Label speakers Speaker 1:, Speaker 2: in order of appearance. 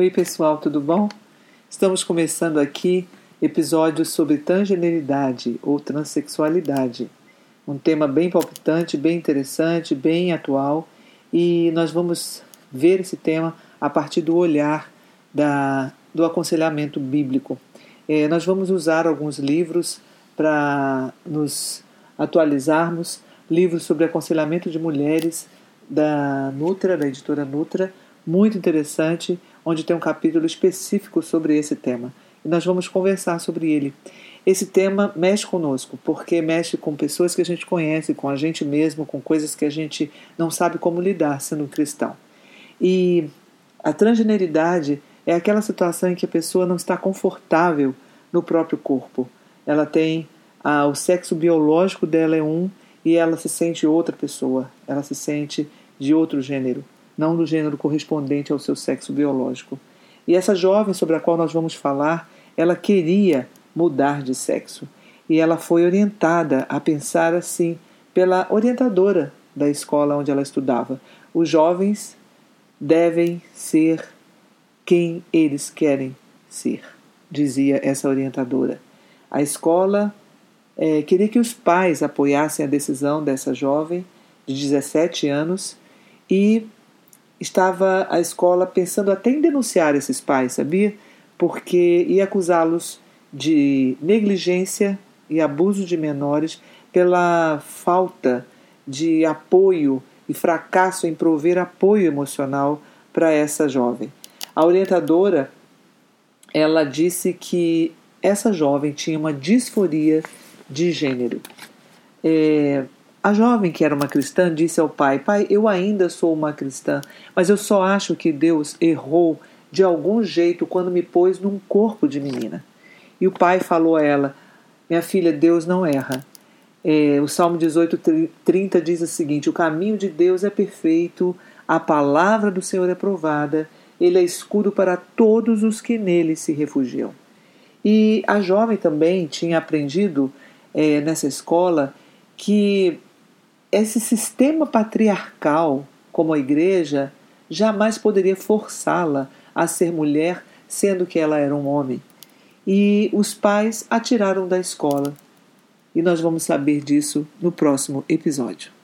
Speaker 1: Oi, pessoal, tudo bom? Estamos começando aqui episódios sobre transgeneridade ou transexualidade. Um tema bem palpitante, bem interessante, bem atual e nós vamos ver esse tema a partir do olhar da, do aconselhamento bíblico. É, nós vamos usar alguns livros para nos atualizarmos livros sobre aconselhamento de mulheres da Nutra, da editora Nutra, muito interessante, onde tem um capítulo específico sobre esse tema. E nós vamos conversar sobre ele. Esse tema mexe conosco, porque mexe com pessoas que a gente conhece, com a gente mesmo, com coisas que a gente não sabe como lidar sendo cristão. E a transgeneridade é aquela situação em que a pessoa não está confortável no próprio corpo. Ela tem ah, o sexo biológico dela é um e ela se sente outra pessoa. Ela se sente de outro gênero não do gênero correspondente ao seu sexo biológico. E essa jovem sobre a qual nós vamos falar, ela queria mudar de sexo. E ela foi orientada a pensar assim pela orientadora da escola onde ela estudava. Os jovens devem ser quem eles querem ser, dizia essa orientadora. A escola é, queria que os pais apoiassem a decisão dessa jovem de 17 anos e estava a escola pensando até em denunciar esses pais, sabia? Porque ia acusá-los de negligência e abuso de menores pela falta de apoio e fracasso em prover apoio emocional para essa jovem. A orientadora ela disse que essa jovem tinha uma disforia de gênero. É, a jovem, que era uma cristã, disse ao pai: Pai, eu ainda sou uma cristã, mas eu só acho que Deus errou de algum jeito quando me pôs num corpo de menina. E o pai falou a ela: Minha filha, Deus não erra. É, o Salmo 18, 30 diz o seguinte: O caminho de Deus é perfeito, a palavra do Senhor é provada, ele é escudo para todos os que nele se refugiam. E a jovem também tinha aprendido é, nessa escola que esse sistema patriarcal, como a igreja, jamais poderia forçá-la a ser mulher, sendo que ela era um homem. E os pais a tiraram da escola. E nós vamos saber disso no próximo episódio.